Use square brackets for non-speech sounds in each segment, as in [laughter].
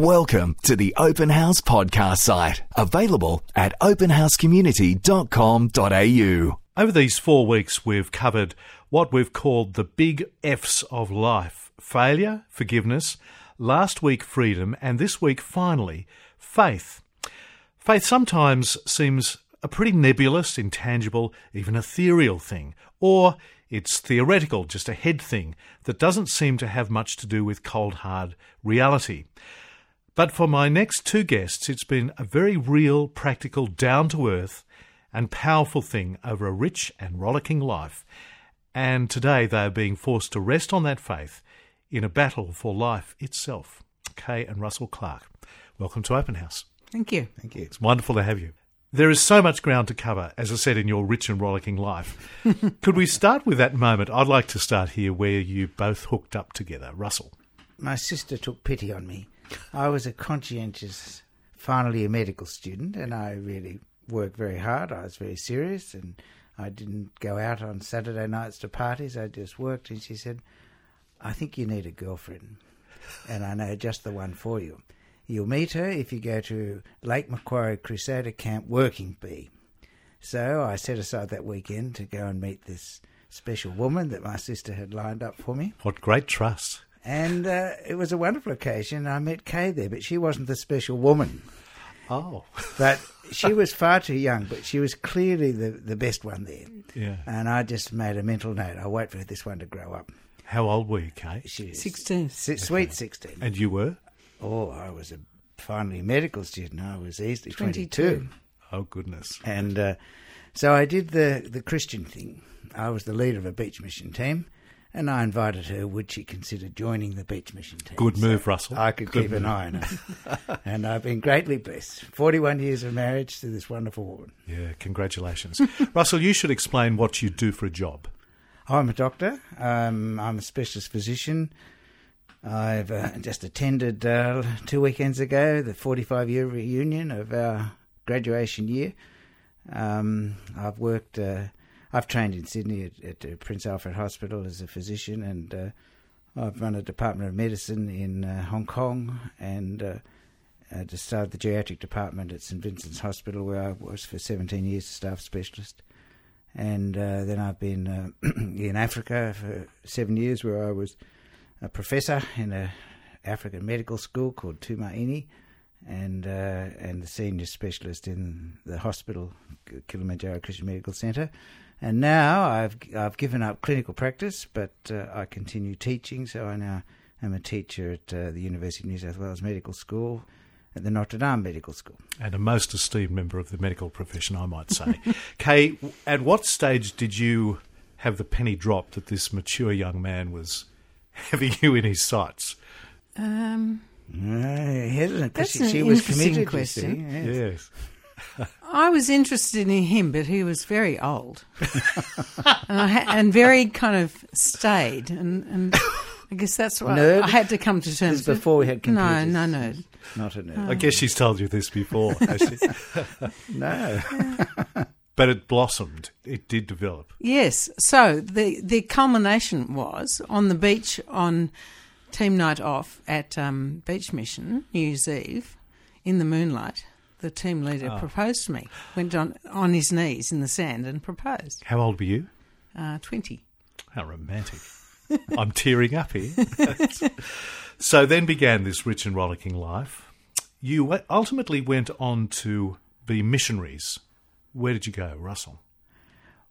Welcome to the Open House podcast site, available at openhousecommunity.com.au. Over these four weeks, we've covered what we've called the big F's of life failure, forgiveness, last week, freedom, and this week, finally, faith. Faith sometimes seems a pretty nebulous, intangible, even ethereal thing, or it's theoretical, just a head thing that doesn't seem to have much to do with cold, hard reality. But for my next two guests, it's been a very real, practical, down to earth, and powerful thing over a rich and rollicking life. And today they are being forced to rest on that faith in a battle for life itself. Kay and Russell Clarke, welcome to Open House. Thank you. Thank you. It's wonderful to have you. There is so much ground to cover, as I said, in your rich and rollicking life. [laughs] Could we start with that moment? I'd like to start here where you both hooked up together. Russell. My sister took pity on me. I was a conscientious finally a medical student and I really worked very hard. I was very serious and I didn't go out on Saturday nights to parties. I just worked. And she said, I think you need a girlfriend and I know just the one for you. You'll meet her if you go to Lake Macquarie Crusader Camp Working Bee. So I set aside that weekend to go and meet this special woman that my sister had lined up for me. What great trust. And uh, it was a wonderful occasion. I met Kay there, but she wasn't the special woman. Oh. But [laughs] she was far too young, but she was clearly the, the best one there. Yeah. And I just made a mental note. I'll wait for this one to grow up. How old were you, Kay? She was 16. si- Sweet 16. And you were? Oh, I was a finally medical student. I was easily 22. 22. Oh, goodness. And uh, so I did the, the Christian thing. I was the leader of a beach mission team, and I invited her, would she consider joining the beach mission team? Good move, Russell. I could Good keep an eye on her. [laughs] and I've been greatly blessed. 41 years of marriage to this wonderful woman. Yeah, congratulations. [laughs] Russell, you should explain what you do for a job. I'm a doctor. Um, I'm a specialist physician. I've uh, just attended uh, two weekends ago the 45 year reunion of our graduation year. Um, I've worked, uh, I've trained in Sydney at, at uh, Prince Alfred Hospital as a physician, and uh, I've run a Department of Medicine in uh, Hong Kong and uh, uh, just started the geriatric department at St Vincent's Hospital, where I was for 17 years a staff specialist. And uh, then I've been uh, [clears throat] in Africa for seven years, where I was a professor in a African medical school called Tumaini, and uh, and the senior specialist in the hospital, Kilimanjaro Christian Medical Centre. And now I've I've given up clinical practice, but uh, I continue teaching. So I now am a teacher at uh, the University of New South Wales Medical School, at the Notre Dame Medical School. And a most esteemed member of the medical profession, I might say. [laughs] Kay, at what stage did you have the penny drop that this mature young man was [laughs] having you in his sights? Um, Uh, hesitant because That's she, an she was interesting committed. question. See, yes. Yes. I was interested in him, but he was very old and, I ha- and very kind of staid. And, and I guess that's why Nerd? I had to come to terms is before we had with No, no, no. Not a nerd. I guess she's told you this before, has she? [laughs] No. But it blossomed. It did develop. Yes. So the the culmination was on the beach on team night off at um, Beach Mission New Year's Eve in the moonlight. The team leader proposed to me. Went on on his knees in the sand and proposed. How old were you? Uh, Twenty. How romantic. [laughs] I'm tearing up here. [laughs] so then began this rich and rollicking life. You ultimately went on to be missionaries. Where did you go, Russell?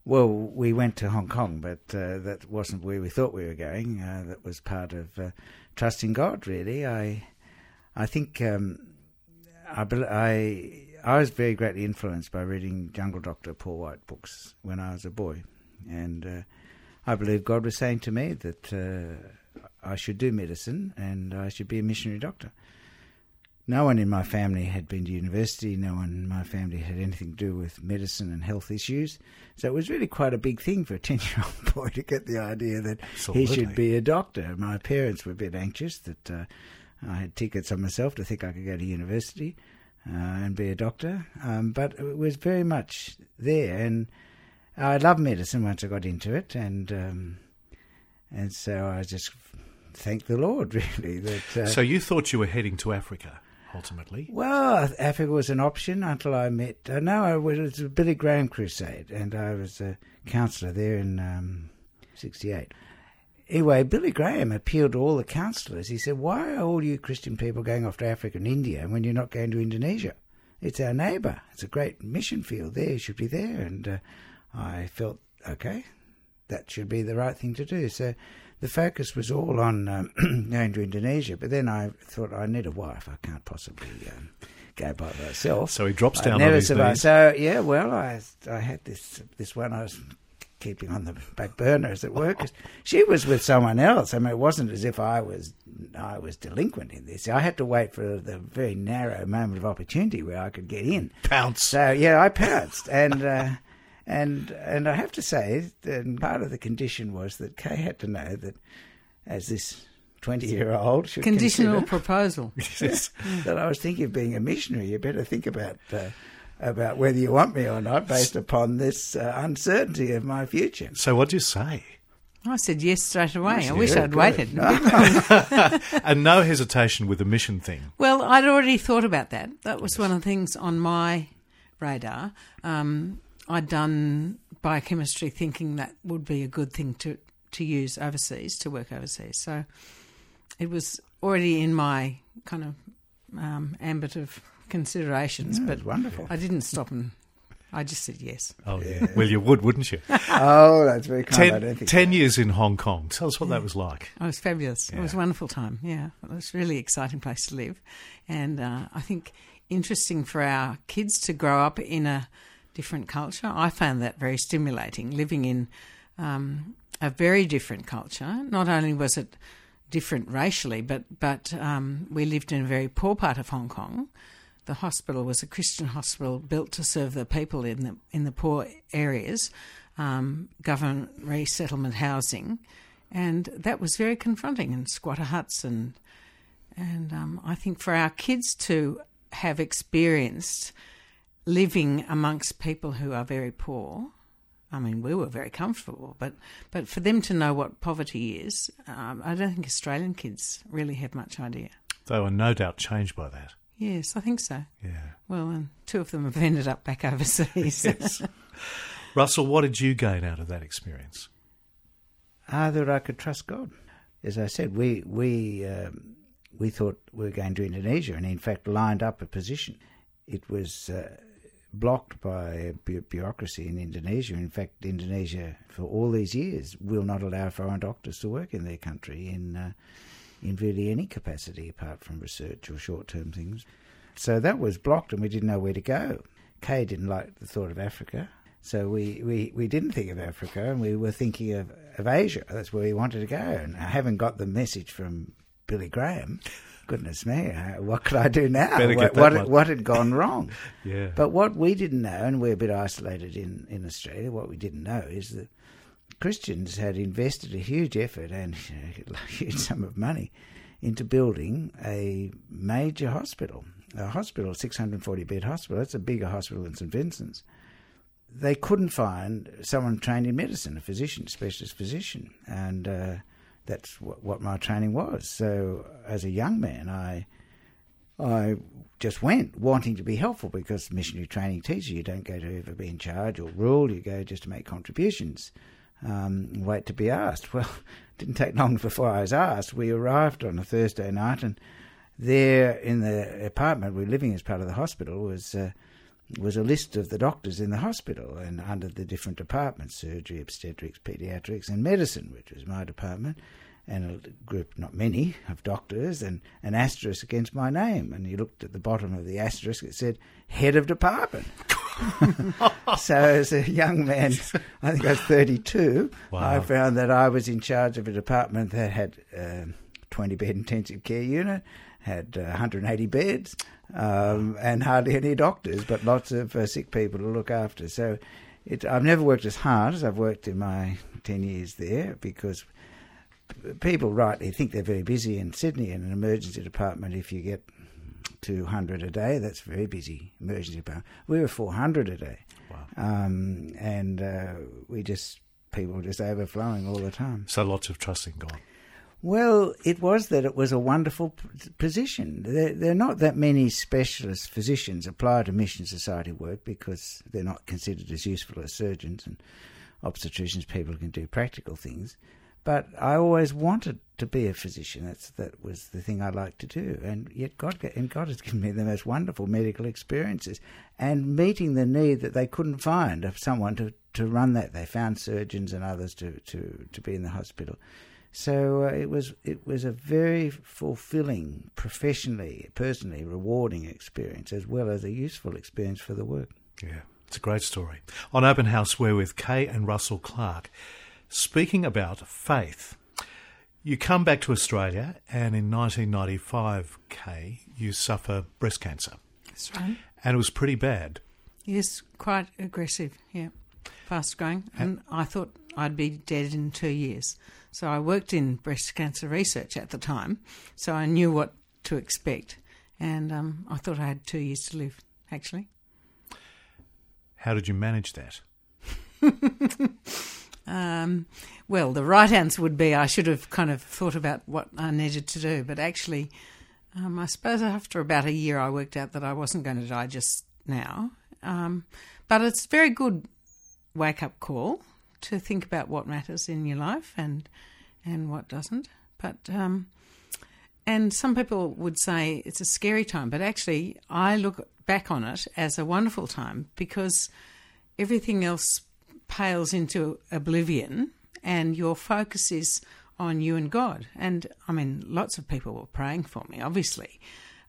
Well, we went to Hong Kong, but uh, that wasn't where we thought we were going. Uh, that was part of uh, trusting God, really. I, I think um, I, I, I was very greatly influenced by reading Jungle Doctor Paul White books when I was a boy, and uh, I believe God was saying to me that uh, I should do medicine and I should be a missionary doctor. No one in my family had been to university. No one in my family had anything to do with medicine and health issues. So it was really quite a big thing for a [laughs] 10 year old boy to get the idea that he should be a doctor. My parents were a bit anxious that uh, I had tickets on myself to think I could go to university uh, and be a doctor. Um, but it was very much there. And I loved medicine once I got into it. And, um, and so I just thank the Lord, [laughs] really. That uh, So you thought you were heading to Africa ultimately? well, Africa was an option until I met. Uh, no, I was, it was a Billy Graham crusade, and I was a counsellor there in um, '68. Anyway, Billy Graham appealed to all the councillors. He said, "Why are all you Christian people going off to Africa and India when you're not going to Indonesia? It's our neighbour. It's a great mission field there. You should be there." And uh, I felt, okay, that should be the right thing to do. So the focus was all on um, [clears throat] going to Indonesia. But then I thought, I need a wife. I can't possibly um, go by myself. So he drops down never on his survived. So yeah, well, I I had this this one I was keeping on the back burner, as it were, because she was with someone else. I mean, it wasn't as if I was I was delinquent in this. I had to wait for the very narrow moment of opportunity where I could get in. Pounce. So yeah, I pounced, and uh, and and I have to say, that part of the condition was that Kay had to know that as this twenty-year-old should Conditional proposal. Yes. [laughs] that I was thinking of being a missionary. You better think about uh, about whether you want me or not, based upon this uh, uncertainty of my future. So what'd you say? I said yes straight away. I wish yeah, I'd good. waited. [laughs] [laughs] And no hesitation with the mission thing. Well, I'd already thought about that. That was one of the things on my radar. Um, I'd done biochemistry thinking that would be a good thing to, to use overseas, to work overseas. So it was already in my kind of um, ambit of considerations, No, but wonderful. I didn't stop and I just said yes. Oh, yeah. Well, you would, wouldn't you? [laughs] Oh, that's very kind. I don't ten, think ten so. years in Hong Kong. Tell us what that was like. Oh, it was fabulous. It was a wonderful time. Yeah, it was a really exciting place to live, and uh, I think interesting for our kids to grow up in a different culture. I found that very stimulating. Living in um, a very different culture. Not only was it different racially, but but um, we lived in a very poor part of Hong Kong. The hospital was a Christian hospital built to serve the people in the in the poor areas, um, government resettlement housing, and that was very confronting. And squatter huts and and um, I think for our kids to have experienced living amongst people who are very poor. I mean, we were very comfortable, but but for them to know what poverty is, um, I don't think Australian kids really have much idea. They were no doubt changed by that. Yes, I think so. Yeah. Well, and two of them have ended up back overseas. [laughs] Yes. Russell, what did you gain out of that experience? Ah, that I could trust God. As I said, we we um, we thought we were going to Indonesia, and in fact lined up a position. It was uh, blocked by bu- bureaucracy in Indonesia. In fact, Indonesia, for all these years, will not allow foreign doctors to work in their country in uh, in really any capacity apart from research or short term things. So that was blocked, and we didn't know where to go. Kay didn't like the thought of Africa. So we, we, we didn't think of Africa and we were thinking of, of Asia. That's where we wanted to go. And I haven't got the message from Billy Graham. Goodness me, what could I do now? What, what, what had gone wrong? [laughs] Yeah. But what we didn't know, and we're a bit isolated in, in Australia, what we didn't know is that Christians had invested a huge effort and [laughs] a huge sum of money into building a major hospital, a hospital, 640 bed hospital. That's a bigger hospital than St Vincent's. They couldn't find someone trained in medicine, a physician, specialist physician, and uh, that's what, what my training was. So, as a young man, I I just went wanting to be helpful because missionary training teaches you don't go to ever be in charge or rule, you go just to make contributions. Um, wait to be asked. [laughs] Well, it didn't take long before I was asked. We arrived on a Thursday night, and there in the apartment we were living as part of the hospital was uh, was a list of the doctors in the hospital, and under the different departments surgery, obstetrics, paediatrics, and medicine, which was my department, and a group, not many, of doctors, and an asterisk against my name. And he looked at the bottom of the asterisk, it said head of department. [laughs] so, as a young man, I think I was 32, Wow. I found that I was in charge of a department that had um 20 bed intensive care unit, had uh, 180 beds, um, and hardly any doctors, but lots of uh, sick people to look after. So, it, I've never worked as hard as I've worked in my 10 years there because people rightly think they're very busy in Sydney in an emergency department. If you get 200 a day, that's very busy emergency department. We were 400 a day. Wow. Um, and uh, we just, people were just overflowing all the time. So lots of trust in God. Well, it was that it was a wonderful position. There, there, are not that many specialist physicians apply to Mission Society work because they're not considered as useful as surgeons and obstetricians, people who can do practical things. But I always wanted to be a physician. That's that was the thing I liked to do, and yet God and God has given me the most wonderful medical experiences, and meeting the need that they couldn't find of someone to, to run that. They found surgeons and others to, to, to be in the hospital. So uh, it was it was a very fulfilling, professionally, personally rewarding experience, as well as a useful experience for the work. Yeah, it's a great story. On Open House, we're with Kay and Russell Clarke, speaking about faith. You come back to Australia, and in 1995, Kay, you suffer breast cancer. That's right. And it was pretty bad. Yes, quite aggressive. Yeah, fast growing, and I thought I'd be dead in two years. So I worked in breast cancer research at the time, so I knew what to expect, and um, I thought I had two years to live. Actually, how did you manage that? [laughs] um, well, the right answer would be I should have kind of thought about what I needed to do, but actually, um, I suppose after about a year, I worked out that I wasn't going to die just now. Um, but it's a very good wake up call to think about what matters in your life and and what doesn't. But um, and some people would say it's a scary time, but actually, I look back on it as a wonderful time because everything else pales into oblivion, and your focus is on you and God. And I mean, lots of people were praying for me, obviously,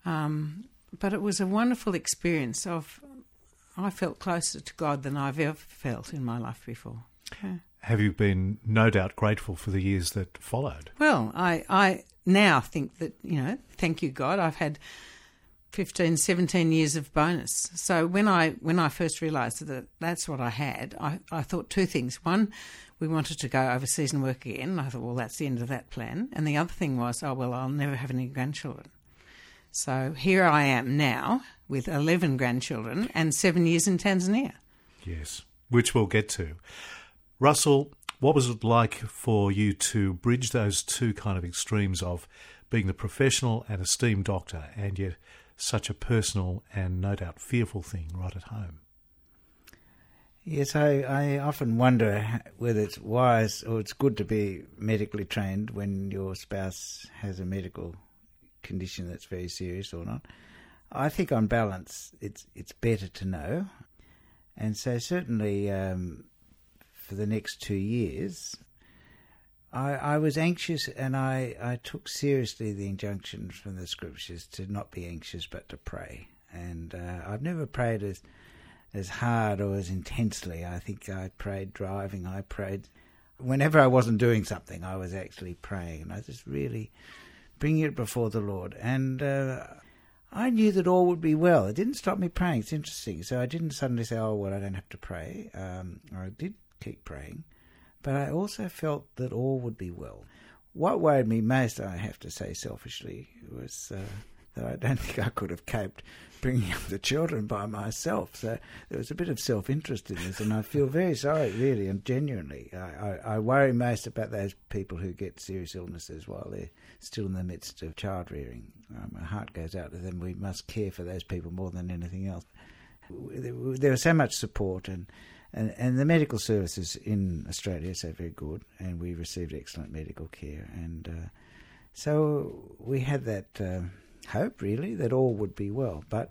um, but it was a wonderful experience of. I felt closer to God than I've ever felt in my life before. Yeah. Have you been no doubt grateful for the years that followed? Well, I, I now think that, you know, thank you, God, I've had 15, 17 years of bonus. So when I when I first realised that that's what I had, I, I thought two things. One, we wanted to go overseas and work again. I thought, well, that's the end of that plan. And the other thing was, oh, well, I'll never have any grandchildren. So here I am now with 11 grandchildren and seven years in Tanzania. Yes, which we'll get to. Russell, what was it like for you to bridge those two kind of extremes of being the professional and esteemed doctor and yet such a personal and no doubt fearful thing right at home? Yes, I, I often wonder whether it's wise or it's good to be medically trained when your spouse has a medical condition that's very serious or not. I think on balance, it's it's better to know, and so certainly um, for the next two years, I, I was anxious and I, I took seriously the injunction from the scriptures to not be anxious but to pray. And uh, I've never prayed as as hard or as intensely. I think I prayed driving. I prayed whenever I wasn't doing something. I was actually praying, and I was just really bringing it before the Lord. And uh, I knew that all would be well. It didn't stop me praying. It's interesting. So I didn't suddenly say, "Oh well, I don't have to pray." Um, I did keep praying, but I also felt that all would be well. What worried me most, I have to say selfishly, was uh, that I don't [laughs] think I could have coped bringing up the children by myself. So there was a bit of self interest in this, and I feel very sorry, really and genuinely. I, I, I, worry most about those people who get serious illnesses while they're still in the midst of child rearing. Um, my heart goes out to them. We must care for those people more than anything else. There was so much support, and and, and the medical services in Australia so very good, and we received excellent medical care. And uh, so we had that uh, hope, really, that all would be well. But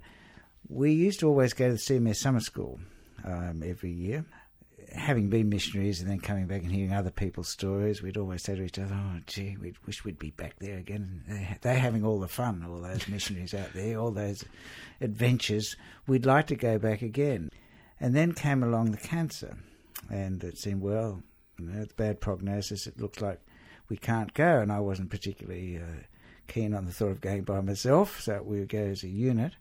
we used to always go to the CMS summer school um, every year. Having been missionaries and then coming back and hearing other people's stories, we'd always say to each other, "Oh, gee, we wish we'd be back there again." They're having all the fun, all those missionaries out there, all those adventures. We'd like to go back again. And then came along the cancer, and it seemed, well, you know, the bad prognosis, it looks like we can't go. And I wasn't particularly uh, keen on the thought of going by myself, so we would go as a unit.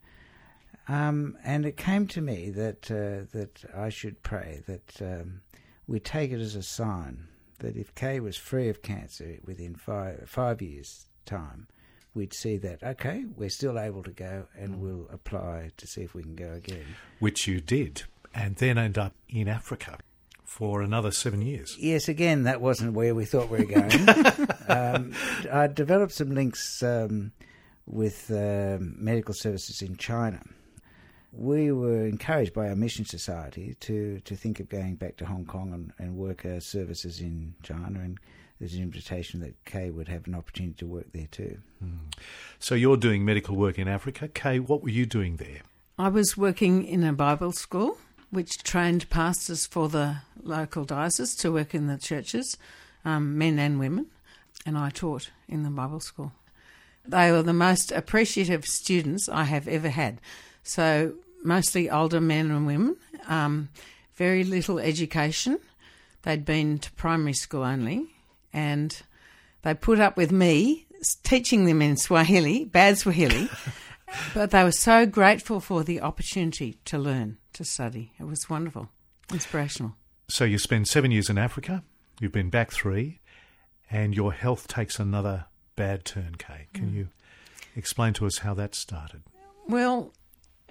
Um, and it came to me that uh, that I should pray that um, we take it as a sign that if Kay was free of cancer within five five years' time, we'd see that okay, we're still able to go, and mm. we'll apply to see if we can go again. Which you did and then end up in Africa for another seven years. Yes, again, that wasn't where we thought we were going. [laughs] um, I developed some links um, with uh, medical services in China. We were encouraged by our mission society to, to think of going back to Hong Kong and, and work our services in China. And there's an invitation that Kay would have an opportunity to work there too. So you're doing medical work in Africa. Kay, what were you doing there? I was working in a Bible school which trained pastors for the local diocese to work in the churches, um, men and women, and I taught in the Bible school. They were the most appreciative students I have ever had. So, mostly older men and women, um, very little education. They'd been to primary school only, and they put up with me teaching them in Swahili, bad Swahili. [laughs] but they were so grateful for the opportunity to learn, to study. It was wonderful, inspirational. So you spend seven years in Africa. You've been back three, and your health takes another bad turn. Kay, can you explain to us how that started? Well,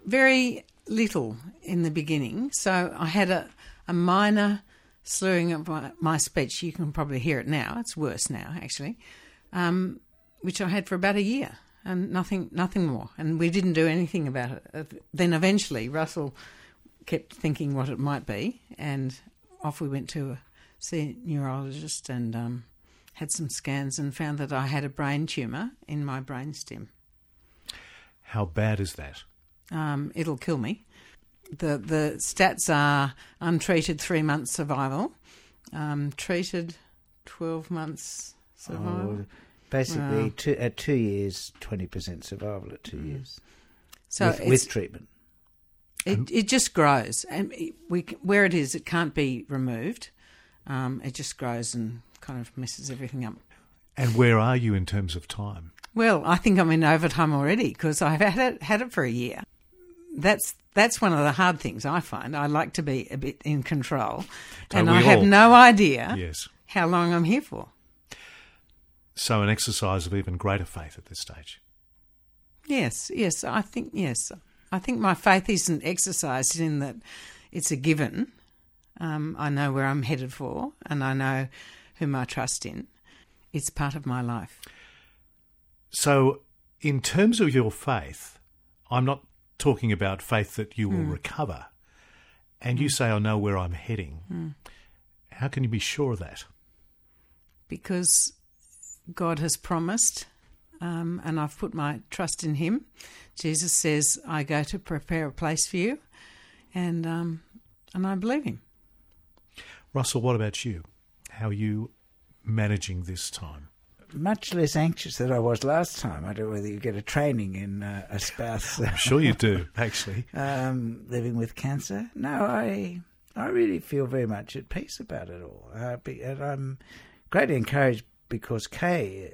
very little in the beginning. So I had a, a minor slurring of my, my speech. You can probably hear it now. It's worse now, actually, um, which I had for about a year and nothing, nothing more. And we didn't do anything about it. Uh, Then eventually, Russell kept thinking what it might be, and off we went to see a neurologist and um, had some scans and found that I had a brain tumour in my brainstem. How bad is that? um, it'll kill me. The the stats are untreated three months survival, um, treated twelve months survival. Oh, basically, Wow. two, at two years, 20% survival at Mm. two years so with, it's, with treatment. it it just grows, and we where it is, it can't be removed. Um, it just grows and kind of messes everything up. And where are you in terms of time? Well, I think I'm in overtime already because I've had it had it for a year. That's that's one of the hard things I find. I like to be a bit in control, Don't and I we have no idea Yes. how long I'm here for. So an exercise of even greater faith at this stage. Yes, yes, I think yes. I think my faith isn't exercised in that it's a given. Um, I know where I'm headed for, and I know whom I trust in. It's part of my life. So, in terms of your faith, I'm not talking about faith that you will Hmm. recover. And you say, I know where I'm heading. Hmm. How can you be sure of that? because God has promised, um, and I've put my trust in Him. Jesus says, "I go to prepare a place for you," and um, and I believe Him. Russell, what about you? How are you managing this time? Much less anxious than I was last time. I don't know whether you get a training in uh, a spouse I'm sure you do, actually. [laughs] um, living with cancer. No, I I really feel very much at peace about it all. Uh, and I'm greatly encouraged because Kay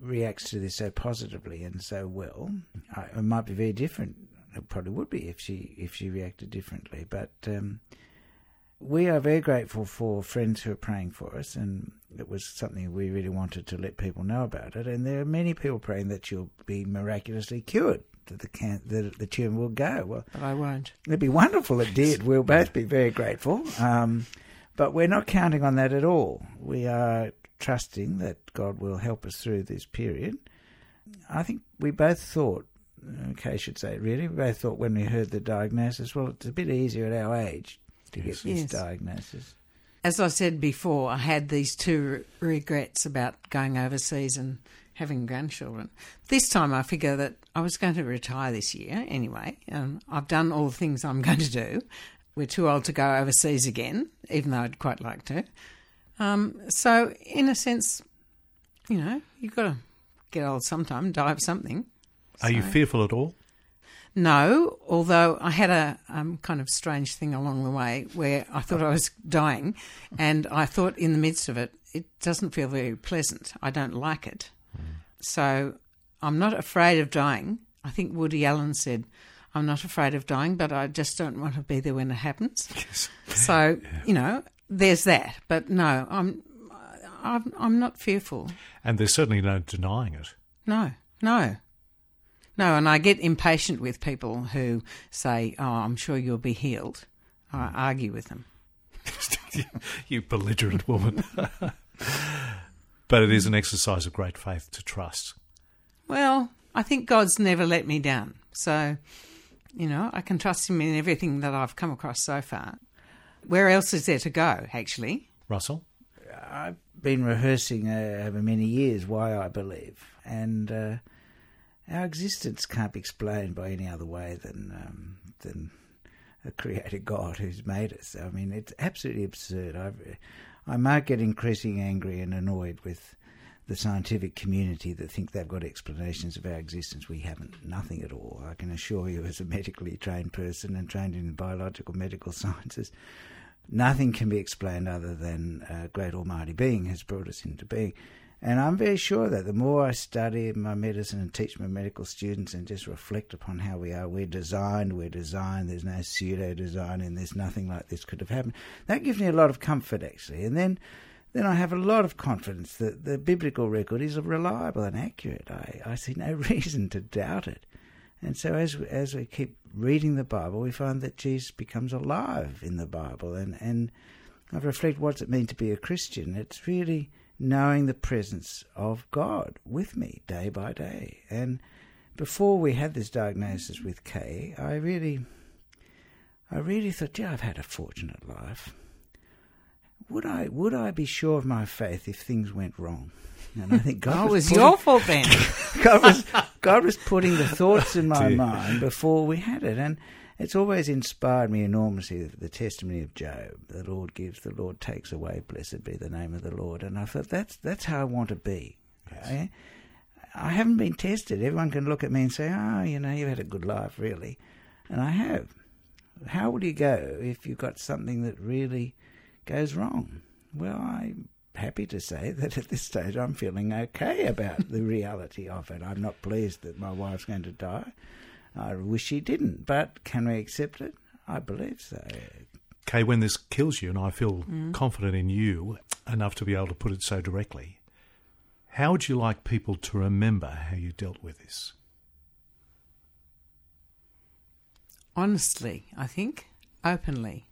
reacts to this so positively and so well. I, it might be very different. It probably would be if she if she reacted differently. But um, we are very grateful for friends who are praying for us, and it was something we really wanted to let people know about it. And there are many people praying that you'll be miraculously cured, that the can the, the tumour will go. Well, But I won't. It'd be wonderful it did. We'll both be very grateful. Um, but we're not counting on that at all. We are trusting that God will help us through this period. I think we both thought, okay, I should say it really, we both thought when we heard the diagnosis, well, it's a bit easier at our age to Yes. get this Yes. diagnosis. As I said before, I had these two re- regrets about going overseas and having grandchildren. This time I figure that I was going to retire this year anyway. and I've done all the things I'm [laughs] going to do. We're too old to go overseas again, even though I'd quite like to. Um, so, in a sense, you know, you've got to get old sometime, die of something. Are you fearful at all? No, although I had a um, kind of strange thing along the way where I thought I was dying, and I thought in the midst of it, it doesn't feel very pleasant. I don't like it. So I'm not afraid of dying. I think Woody Allen said, I'm not afraid of dying, but I just don't want to be there when it happens. [laughs] So, you know, there's that. But no, I'm, I'm, I'm not fearful. And there's certainly no denying it. No, no. No, and I get impatient with people who say, Oh, I'm sure you'll be healed. I argue with them. [laughs] you belligerent woman. but it is an exercise of great faith to trust. Well, I think God's never let me down. So, you know, I can trust Him in everything that I've come across so far. Where else is there to go, actually? Russell? I've been rehearsing uh, over many years why I believe, and uh, our existence can't be explained by any other way than um, than a creator God who's made us. I mean, it's absolutely absurd. I I might get increasingly angry and annoyed with the scientific community that think they've got explanations of our existence. We haven't, nothing at all. I can assure you, as a medically trained person and trained in biological medical [laughs] sciences, nothing can be explained other than a great almighty being has brought us into being. And I'm very sure that the more I study my medicine and teach my medical students and just reflect upon how we are, we're designed, we're designed, there's no pseudo design and there's nothing like this could have happened. That gives me a lot of comfort actually. And then then I have a lot of confidence that the biblical record is reliable and accurate. I, I see no [laughs] reason to doubt it. And so as as we keep reading the Bible, we find that Jesus becomes alive in the Bible. And, and I reflect what does it mean to be a Christian? It's really knowing the presence of God with me day by day. And before we had this diagnosis with Kay, I really I really thought, yeah, I've had a fortunate life would I would I be sure of my faith if things went wrong? And I think [laughs] God was, was putting, your fault then. [laughs] God was [laughs] God was putting the thoughts in my mind before we had it, and it's always inspired me enormously. The testimony of Job: "The Lord gives, the Lord takes away. Blessed be the name of the Lord." And I thought that's that's how I want to be. Yes. I, I haven't been tested. Everyone can look at me and say, "Oh, you know, you've had a good life, really," and I have. How would you go if you got something that really goes wrong? Well, I'm happy to say [laughs] that at this stage I'm feeling okay about the reality of it. I'm not pleased that my wife's going to die. I wish she didn't, but can we accept it? I believe so. Kay, when this kills you, and I feel mm. confident in you enough to be able to put it so directly, how would you like people to remember how you dealt with this? Honestly, I think, openly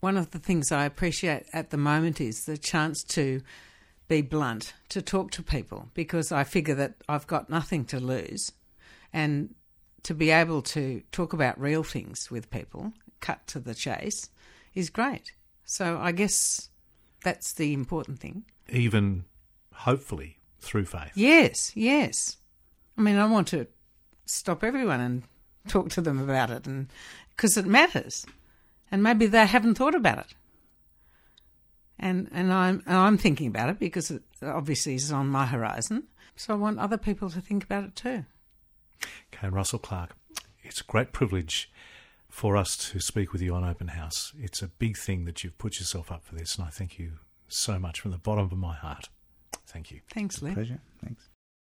one of the things I appreciate at the moment is the chance to be blunt, to talk to people, because I figure that I've got nothing to lose. And to be able to talk about real things with people, cut to the chase, is great. So I guess that's the important thing. Even hopefully through faith. Yes, yes. I mean, I want to stop everyone and talk to them about it, and because it matters and maybe they haven't thought about it. And and I'm and I'm thinking about it because it obviously is on my horizon. So I want other people to think about it too. Okay, Russell Clarke, it's a great privilege for us to speak with you on Open House. It's a big thing that you've put yourself up for this, and I thank you so much from the bottom of my heart. Thank you. Thanks, Leigh. Pleasure. Thanks.